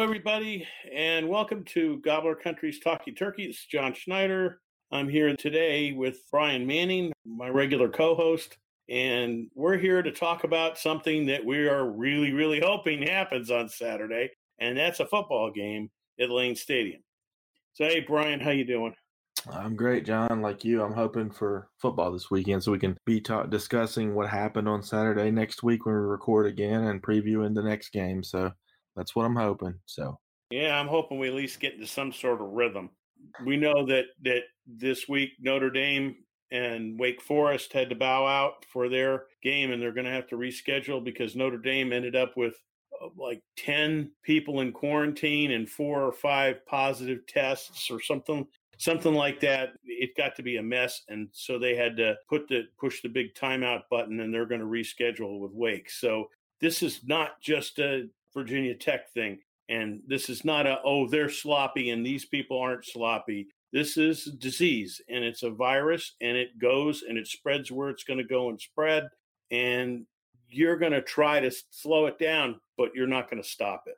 Hello, everybody, and welcome to Gobbler Country's Talking Turkey. It's John Schneider. I'm here today with Brian Manning, my regular co host, and we're here to talk about something that we are really, really hoping happens on Saturday, and that's a football game at Lane Stadium. So, hey, Brian, how you doing? I'm great, John. Like you, I'm hoping for football this weekend so we can be ta- discussing what happened on Saturday next week when we record again and previewing the next game. So that's what I'm hoping. So Yeah, I'm hoping we at least get into some sort of rhythm. We know that that this week Notre Dame and Wake Forest had to bow out for their game, and they're going to have to reschedule because Notre Dame ended up with uh, like ten people in quarantine and four or five positive tests or something. Something like that. It got to be a mess, and so they had to put the push the big timeout button, and they're going to reschedule with Wake. So this is not just a Virginia Tech thing. And this is not a, oh, they're sloppy and these people aren't sloppy. This is disease and it's a virus and it goes and it spreads where it's going to go and spread. And you're going to try to slow it down, but you're not going to stop it.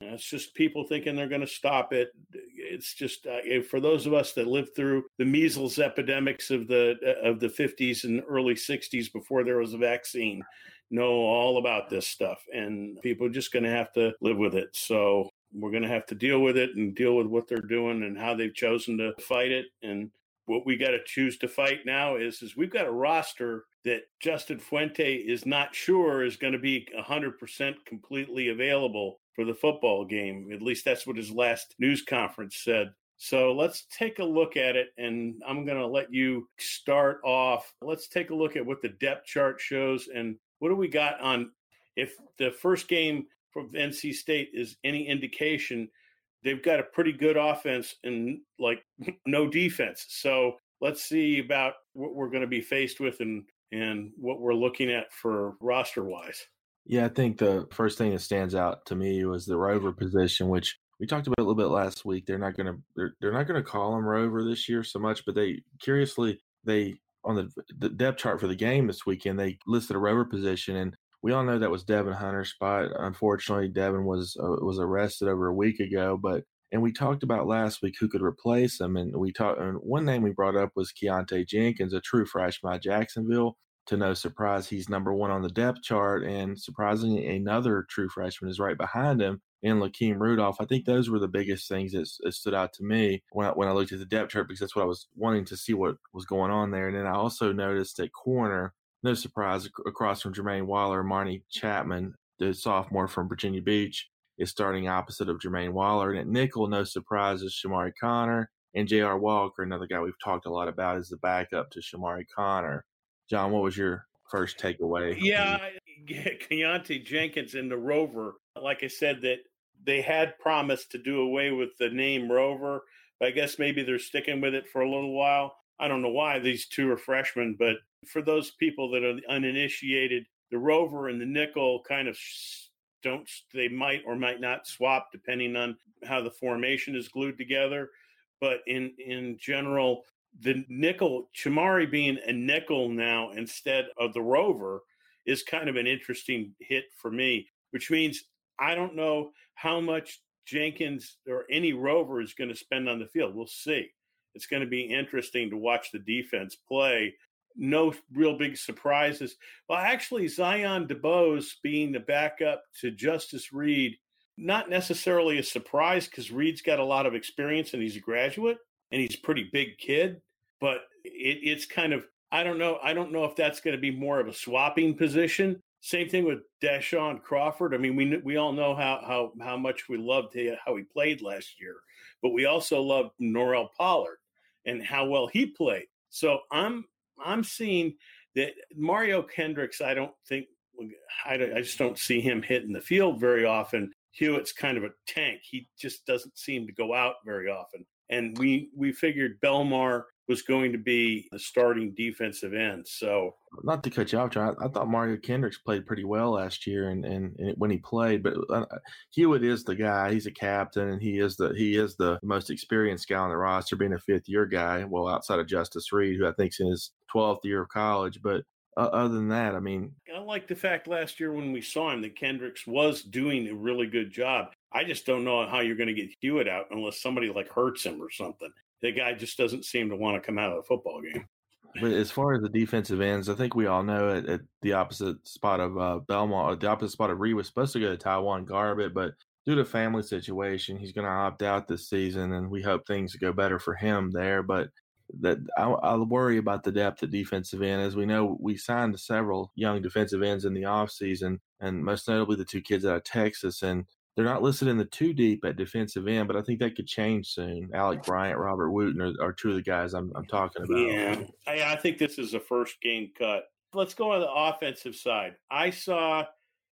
It's just people thinking they're going to stop it. It's just uh, for those of us that lived through the measles epidemics of the of the 50s and early 60s before there was a vaccine know all about this stuff and people are just going to have to live with it so we're going to have to deal with it and deal with what they're doing and how they've chosen to fight it and what we got to choose to fight now is is we've got a roster that Justin Fuente is not sure is going to be 100% completely available for the football game at least that's what his last news conference said so let's take a look at it, and I'm going to let you start off. Let's take a look at what the depth chart shows and what do we got on if the first game from NC State is any indication, they've got a pretty good offense and like no defense. So let's see about what we're going to be faced with and and what we're looking at for roster wise. yeah, I think the first thing that stands out to me was the rover position, which we talked about a little bit last week. They're not going to they're, they're not going to call him rover this year so much, but they curiously they on the, the depth chart for the game this weekend they listed a rover position and we all know that was Devon Hunter's spot. Unfortunately, Devin was uh, was arrested over a week ago, but and we talked about last week who could replace him, and we talked. And one name we brought up was Keontae Jenkins, a true freshman at Jacksonville. To no surprise, he's number one on the depth chart, and surprisingly, another true freshman is right behind him in Lakeem Rudolph. I think those were the biggest things that, that stood out to me when I, when I looked at the depth chart because that's what I was wanting to see what was going on there. And then I also noticed at corner, no surprise, across from Jermaine Waller, Armani Chapman, the sophomore from Virginia Beach, is starting opposite of Jermaine Waller. And at nickel, no surprise, is Chamarri Conner. And J.R. Walker, another guy we've talked a lot about, is the backup to Chamarri Conner. John, what was your first takeaway? Yeah, Keontae Jenkins in the Rover. Like I said, that they had promised to do away with the name Rover, but I guess maybe they're sticking with it for a little while. I don't know why these two are freshmen, but for those people that are uninitiated, the Rover and the Nickel kind of don't, they might or might not swap depending on how the formation is glued together. But in, in general, the nickel, Chamarri being a nickel now instead of the Rover is kind of an interesting hit for me, which means I don't know how much Jenkins or any Rover is going to spend on the field. We'll see. It's going to be interesting to watch the defense play. No real big surprises. Well, actually, Zion DeBose being the backup to Justice Reed, not necessarily a surprise because Reed's got a lot of experience and he's a graduate and he's a pretty big kid. But it, it's kind of I don't know. I don't know if that's going to be more of a swapping position. Same thing with Deshaun Crawford. I mean, we we all know how how how much we loved how he played last year, but we also loved Norrell Pollard and how well he played. So I'm I'm seeing that Mario Kendricks. I don't think I, I just don't see him hitting the field very often. Hewitt's kind of a tank. He just doesn't seem to go out very often. And we we figured Belmar was going to be the starting defensive end. So, not to cut you off, John, I, I thought Mario Kendricks played pretty well last year, and, and, and when he played, but uh, Hewitt is the guy. He's a captain, and he is the he is the most experienced guy on the roster, being a fifth year guy. Well, outside of Justice Reed, who I think's in his twelfth year of college, but. Uh, other than that, I mean, I like the fact last year when we saw him that Kendricks was doing a really good job. I just don't know how you're going to get Hewitt out unless somebody like hurts him or something the guy just doesn't seem to want to come out of the football game. But as far as the defensive ends, I think we all know at, at the opposite spot of uh, Belmar, the opposite spot of Reed was supposed to go to TyJuan Garbutt, but due to family situation, he's going to opt out this season, and we hope things go better for him there. But that I, I worry about the depth at defensive end. As we know, we signed several young defensive ends in the offseason, and most notably the two kids out of Texas. And they're not listed in the two deep at defensive end, but I think that could change soon. Alec Bryant, Robert Wooten are, are two of the guys I'm, I'm talking about. Yeah, I, I think this is a first game cut. Let's go on the offensive side. I saw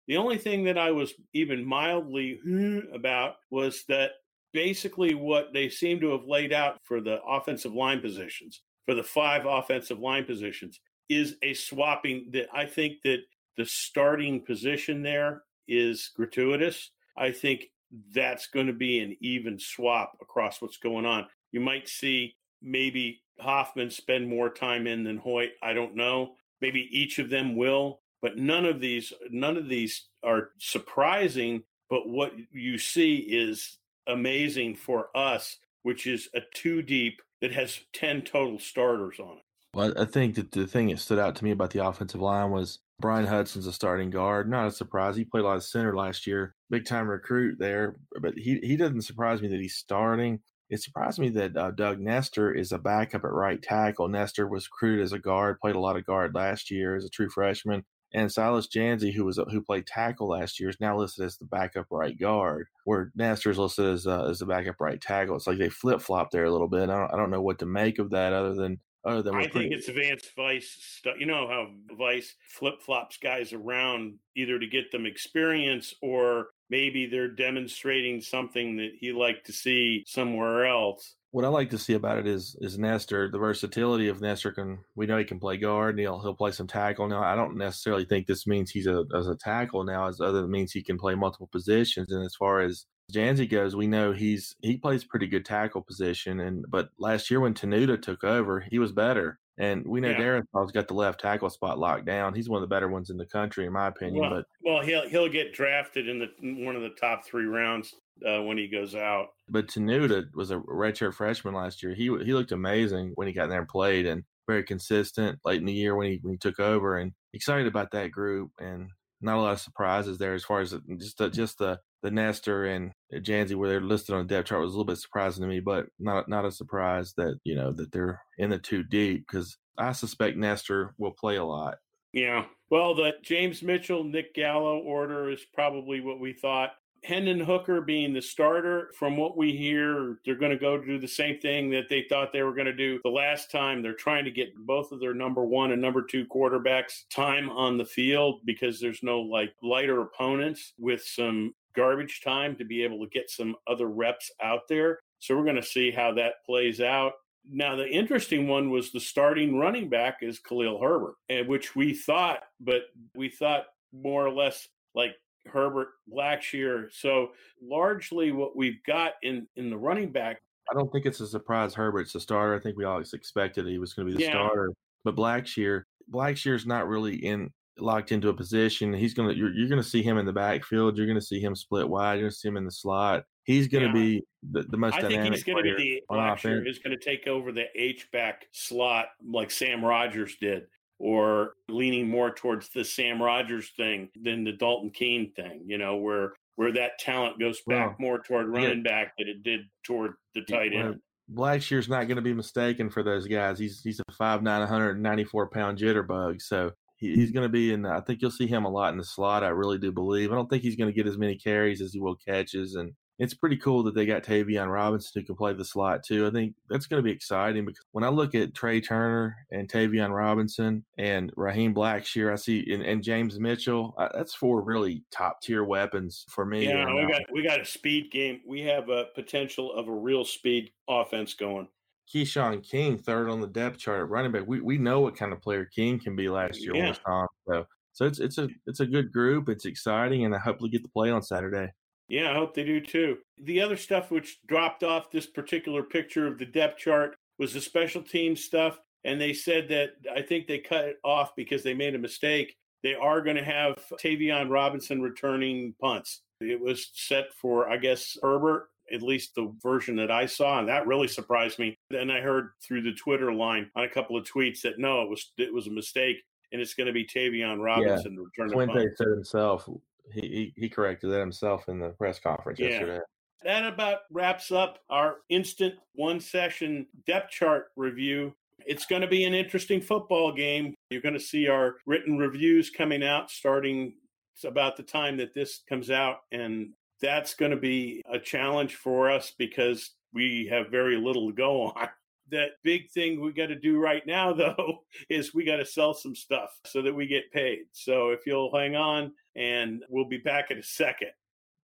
the only thing that I was even mildly hmm, about was that basically what they seem to have laid out for the offensive line positions, for the five offensive line positions, is a swapping that I think that the starting position there is gratuitous I think that's going to be an even swap across what's going on. You might see maybe Hoffman spend more time in than Hoyt. I don't know. Maybe each of them will, but none of these none of these are surprising. But what you see is amazing for us, which is a two deep that has ten total starters on it. Well, I think that the thing that stood out to me about the offensive line was Brian Hudson's a starting guard. Not a surprise. He played a lot of center last year. Big time recruit there, but he he doesn't surprise me that he's starting. It surprised me that uh, Doug Nester is a backup at right tackle. Nester was recruited as a guard, played a lot of guard last year as a true freshman. And Silas Dzansi, who was who played tackle last year, is now listed as the backup right guard, where Nester is listed as uh, as the backup right tackle. It's like they flip flop there a little bit. I don't, I don't know what to make of that, other than other than I think it's Vance Vice stuff. You know how Vice flip flops guys around either to get them experience or maybe they're demonstrating something that he liked to see somewhere else. What I like to see about it is is Nester, the versatility of Nester can we know he can play guard, he'll he'll play some tackle. Now I don't necessarily think this means he's a as a tackle now, as other means he can play multiple positions. And as far as Dzansi goes, we know he's he plays pretty good tackle position, and but last year when Tenuta took over, he was better. And we know yeah. Darrisaw's got the left tackle spot locked down. He's one of the better ones in the country, in my opinion. Well, but well, he'll he'll get drafted in the one of the top three rounds uh, when he goes out. But Tenuta was a redshirt freshman last year. He he looked amazing when he got in there and played, and very consistent late in the year when he when he took over. And excited about that group, and not a lot of surprises there as far as just the, just the the Nester and uh, Dzansi where they're listed on the depth chart was a little bit surprising to me, but not not a surprise that you know that they're in the two deep because I suspect Nester will play a lot. Yeah, well, the James Mitchell, Nick Gallo order is probably what we thought. Hendon Hooker being the starter, from what we hear, they're going to go do the same thing that they thought they were going to do the last time. They're trying to get both of their number one and number two quarterbacks time on the field because there's no like lighter opponents with some garbage time to be able to get some other reps out there. So we're going to see how that plays out. Now, the interesting one was the starting running back is Khalil Herbert, and which we thought, but we thought more or less like Herbert Blackshear. So largely what we've got in, in the running back. I don't think it's a surprise Herbert's the starter. I think we always expected he was going to be the yeah. starter. But Blackshear, Blackshear's not really in locked into a position. He's gonna you're, you're gonna see him in the backfield. You're gonna see him split wide. You're gonna see him in the slot. He's gonna yeah. be the, the most. I think he's gonna be the Blackshear is gonna take over the H back slot like Sam Rogers did. or leaning more towards the Sam Rogers thing than the Dalton Keene thing, you know, where where that talent goes back Well, more toward running yeah. back than it did toward the tight Well, end. Blackshear's not going to be mistaken for those guys. He's he's a 5'9", 194 pound jitterbug. So he, he's going to be in. I think you'll see him a lot in the slot. I really do believe. I don't think he's going to get as many carries as he will catches, and it's pretty cool that they got Tayvion Robinson who can play the slot too. I think that's going to be exciting because when I look at Tre Turner and Tayvion Robinson and Raheem Blackshear, I see and, and James Mitchell. Uh, that's four really top tier weapons for me. Yeah, we uh, got we got a speed game. We have a potential of a real speed offense going. Keshawn King third on the depth chart at running back. We we know what kind of player King can be last year Yeah. Tom. So so it's it's a it's a good group. It's exciting, and I hopefully get to play on Saturday. Yeah, I hope they do too. The other stuff which dropped off this particular picture of the depth chart was the special team stuff. And they said that I think they cut it off because they made a mistake. They are going to have Tayvion Robinson returning punts. It was set for, I guess, Herbert, at least the version that I saw. And that really surprised me. Then I heard through the Twitter line on a couple of tweets that no, it was it was a mistake. And it's going to be Tayvion Robinson returning Fuente said himself. He, he he corrected that himself in the press conference Yeah. yesterday. That about wraps up our instant one session depth chart review. It's going to be an interesting football game. You're going to see our written reviews coming out starting about the time that this comes out. And that's going to be a challenge for us because we have very little to go on. That big thing we got to do right now, though, is we got to sell some stuff so that we get paid. So if you'll hang on, and we'll be back in a second.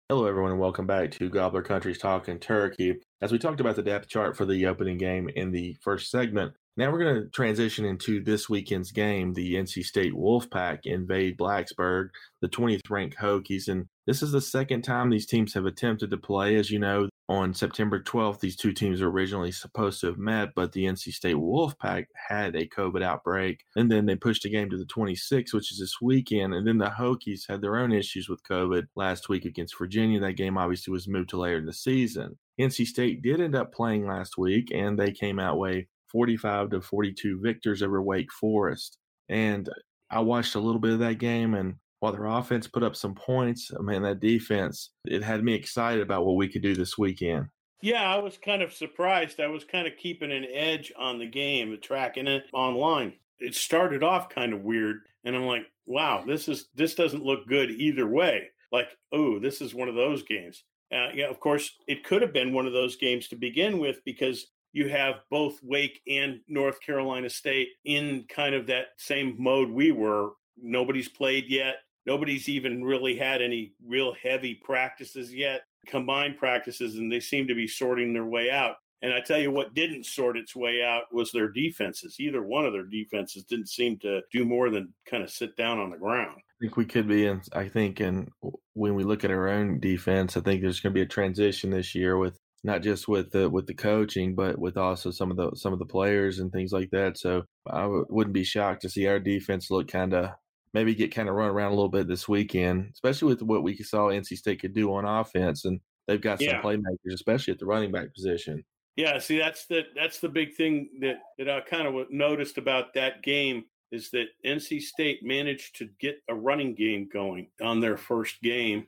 Hello, everyone, and welcome back to Gobbler Country's Talking Turkey. As we talked about the depth chart for the opening game in the first segment, now we're going to transition into this weekend's game. The NC State Wolfpack invade Blacksburg, the 20th ranked Hokies. And this is the second time these teams have attempted to play. As you know, on September 12th, these two teams were originally supposed to have met, but the NC State Wolfpack had a COVID outbreak. And then they pushed the game to the 26th, which is this weekend. And then the Hokies had their own issues with COVID last week against Virginia. That game obviously was moved to later in the season. NC State did end up playing last week, and they came out way 45 to 42 victors over Wake Forest. And I watched a little bit of that game, and while their offense put up some points, I mean, that defense, it had me excited about what we could do this weekend. Yeah, I was kind of surprised. I was kind of keeping an edge on the game, tracking it online. It started off kind of weird, and I'm like, "Wow, this is this doesn't look good either way." Like, "Oh, this is one of those games." Uh, yeah, of course, it could have been one of those games to begin with because you have both Wake and North Carolina State in kind of that same mode we were. Nobody's played yet. Nobody's even really had any real heavy practices yet, combined practices, and they seem to be sorting their way out. And I tell you what didn't sort its way out was their defenses. Either one of their defenses didn't seem to do more than kind of sit down on the ground. I think we could be in, I think, and when we look at our own defense, I think there's going to be a transition this year with not just with the with the coaching, but with also some of the some of the players and things like that. So I w- wouldn't be shocked to see our defense look kind of maybe get kind of run around a little bit this weekend, especially with what we saw NC State could do on offense, and they've got some Yeah. playmakers, especially at the running back position. Yeah, see, that's the that's the big thing that that I kind of noticed about that game is that NC State managed to get a running game going on their first game.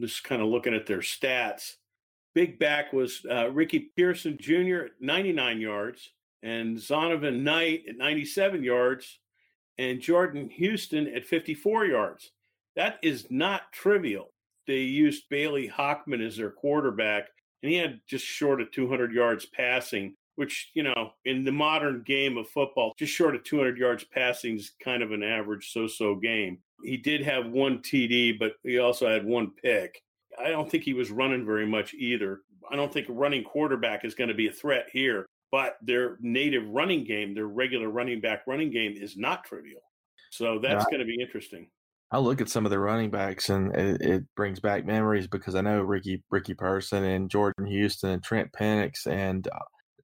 Just kind of looking at their stats. Big back was uh, Ricky Person Jr. at 99 yards, and Zonovan Knight at 97 yards, and Jordan Houston at 54 yards. That is not trivial. They used Bailey Hockman as their quarterback, and he had just short of 200 yards passing, which, you know, in the modern game of football, just short of 200 yards passing is kind of an average so so game. He did have one TD, but he also had one pick. I don't think he was running very much either. I don't think a running quarterback is going to be a threat here, but their native running game, their regular running back running game is not trivial. So that's going to be interesting. I look at some of the running backs and it, it brings back memories because I know Ricky Ricky Person and Jordan Houston and Trent Pennix and uh,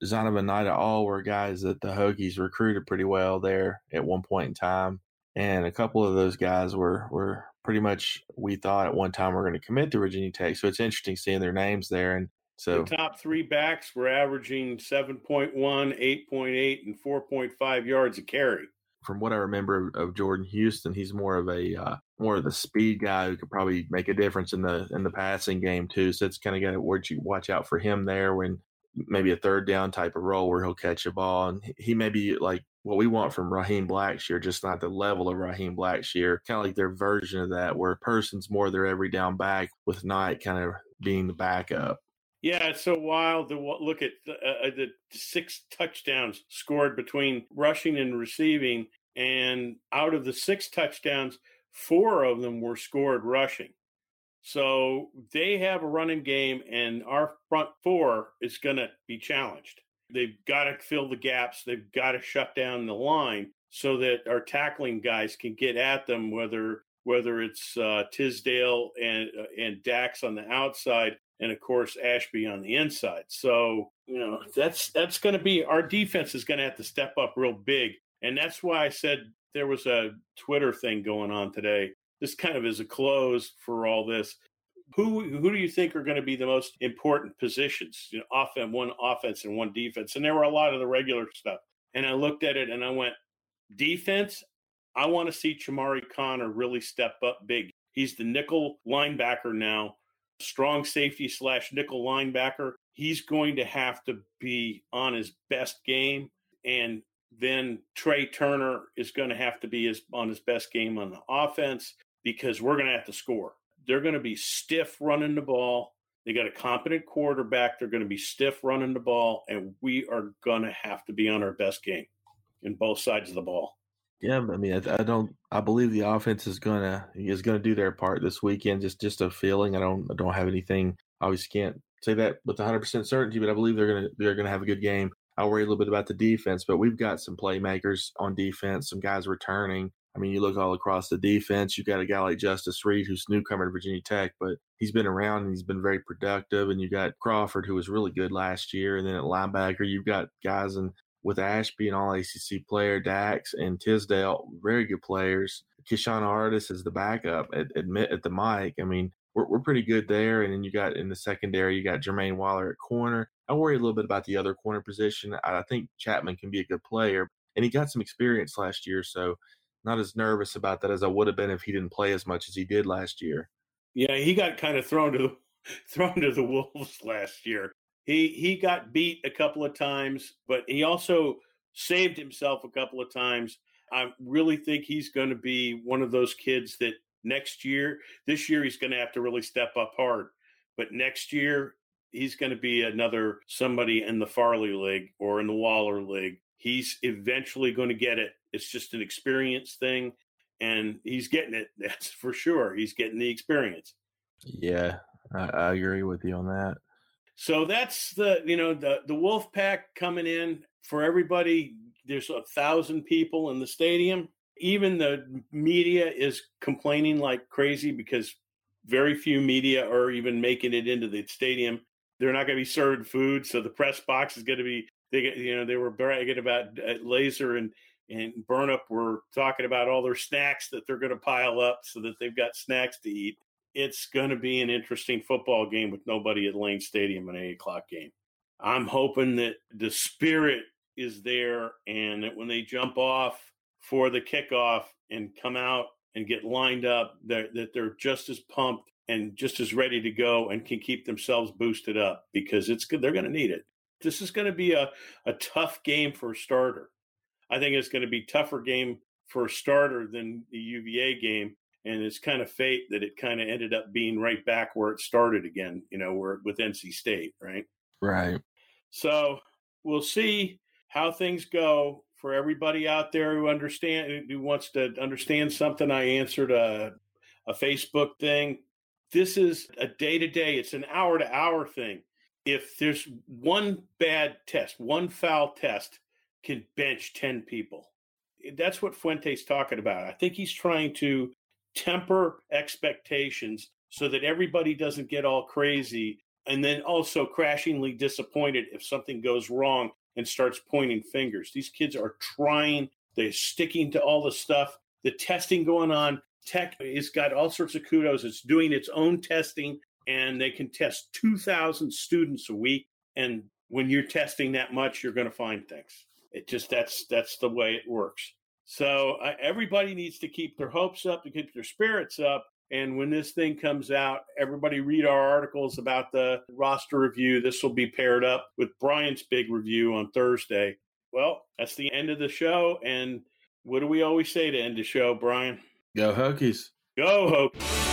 Zonovan Knight all were guys that the Hokies recruited pretty well there at one point in time. And a couple of those guys were were pretty much we thought at one time we're going to commit to Virginia Tech. So it's interesting seeing their names there. And so The top three backs were averaging 7.1, 8.8, and 4.5 yards a carry. from what I remember of Jordan Houston, he's more of a uh, more of the speed guy who could probably make a difference in the in the passing game too. So it's kind of got to you watch out for him there when maybe a third down type of role where he'll catch a ball and he may be like what we want from Raheem Blackshear, just not the level of Raheem Blackshear, kind of like their version of that, where Person's more their every down back with Knight kind of being the backup. Yeah, it's so wild to look at the, uh, uh, the six touchdowns scored between rushing and receiving, and out of the six touchdowns, four of them were scored rushing. So they have a running game, and our front four is going to be challenged. They've got to fill the gaps. They've got to shut down the line so that our tackling guys can get at them, whether whether it's uh, Tisdale and uh, and Dax on the outside, and of course Ashby on the inside. So you know that's that's going to be our defense is going to have to step up real big, and that's why I said there was a Twitter thing going on today. This kind of is a close for all this who who do you think are going to be the most important positions? You know, offense, one offense and one defense. And there were a lot of the regular stuff. And I looked at it and I went, defense. I want to see Chamarri Conner really step up big. He's the nickel linebacker now, strong safety slash nickel linebacker. He's going to have to be on his best game. And then Tre Turner is going to have to be his, on his best game on the offense because we're going to have to score they're going to be stiff running the ball. They got a competent quarterback. They're going to be stiff running the ball, and we are going to have to be on our best game in both sides of the ball. Yeah, I mean, I, I don't. I believe the offense is gonna is gonna do their part this weekend. Just just a feeling. I don't I don't have anything. I obviously can't say that with 100 percent certainty, but I believe they're gonna they're gonna have a good game. I worry a little bit about the defense, but we've got some playmakers on defense, some guys returning. I mean, you look all across the defense, you got a guy like Justice Reed, who's newcomer to Virginia Tech, but he's been around and he's been very productive. And you got Crawford, who was really good last year. And then at linebacker, you've got guys and with Ashby, an all ACC player, Dax and Tisdale, very good players. Keshon Artis is the backup at, at, at the mic. I mean, we're, we're pretty good there. And then you got in the secondary, you got Jermaine Waller at corner. I worry a little bit about the other corner position. I think Chapman can be a good player, and he got some experience last year. So not as nervous about that as I would have been if he didn't play as much as he did last year. Yeah, he got kind of thrown to the thrown to the wolves last year. He he got beat a couple of times, but he also saved himself a couple of times. I really think he's going to be one of those kids that next year, this year he's going to have to really step up hard. But next year he's going to be another somebody in the Farley League or in the Waller League. He's eventually going to get it it's just an experience thing, and he's getting it. That's for sure. He's getting the experience. Yeah, I, I agree with you on that. So that's the you know the the Wolf Pack coming in for everybody. There's a thousand people in the stadium. Even the media is complaining like crazy because very few media are even making it into the stadium. They're not going to be served food, so the press box is going to be. They you know they were bragging about uh, Laser and and Burnup were talking about all their snacks that they're going to pile up so that they've got snacks to eat. It's going to be an interesting football game with nobody at Lane Stadium, an eight o'clock game. I'm hoping that the spirit is there and that when they jump off for the kickoff and come out and get lined up, that, that they're just as pumped and just as ready to go and can keep themselves boosted up because it's good. They're going to need it. This is going to be a, a tough game for a starter. I think it's going to be tougher game for a starter than the UVA game. And it's kind of fate that it kind of ended up being right back where it started again, you know, where with NC State, right? Right. So we'll see how things go for everybody out there who understand who wants to understand something. I answered a a Facebook thing. This is a day to day. It's an hour to hour thing. If there's one bad test, one foul test, can bench 10 people. That's what Fuente's talking about. I think he's trying to temper expectations so that everybody doesn't get all crazy and then also crashingly disappointed if something goes wrong and starts pointing fingers. These kids are trying, they're sticking to all the stuff. The testing going on, Tech has got all sorts of kudos. It's doing its own testing, and they can test 2,000 students a week. And when you're testing that much, you're going to find things. It just that's that's the way it works. So uh, everybody needs to keep their hopes up, to keep their spirits up. And when this thing comes out, everybody read our articles about the roster review. This will be paired up with Brian's big review on Thursday. Well, that's the end of the show. And what do we always say to end the show, Brian? Go Hokies. Go Hokies.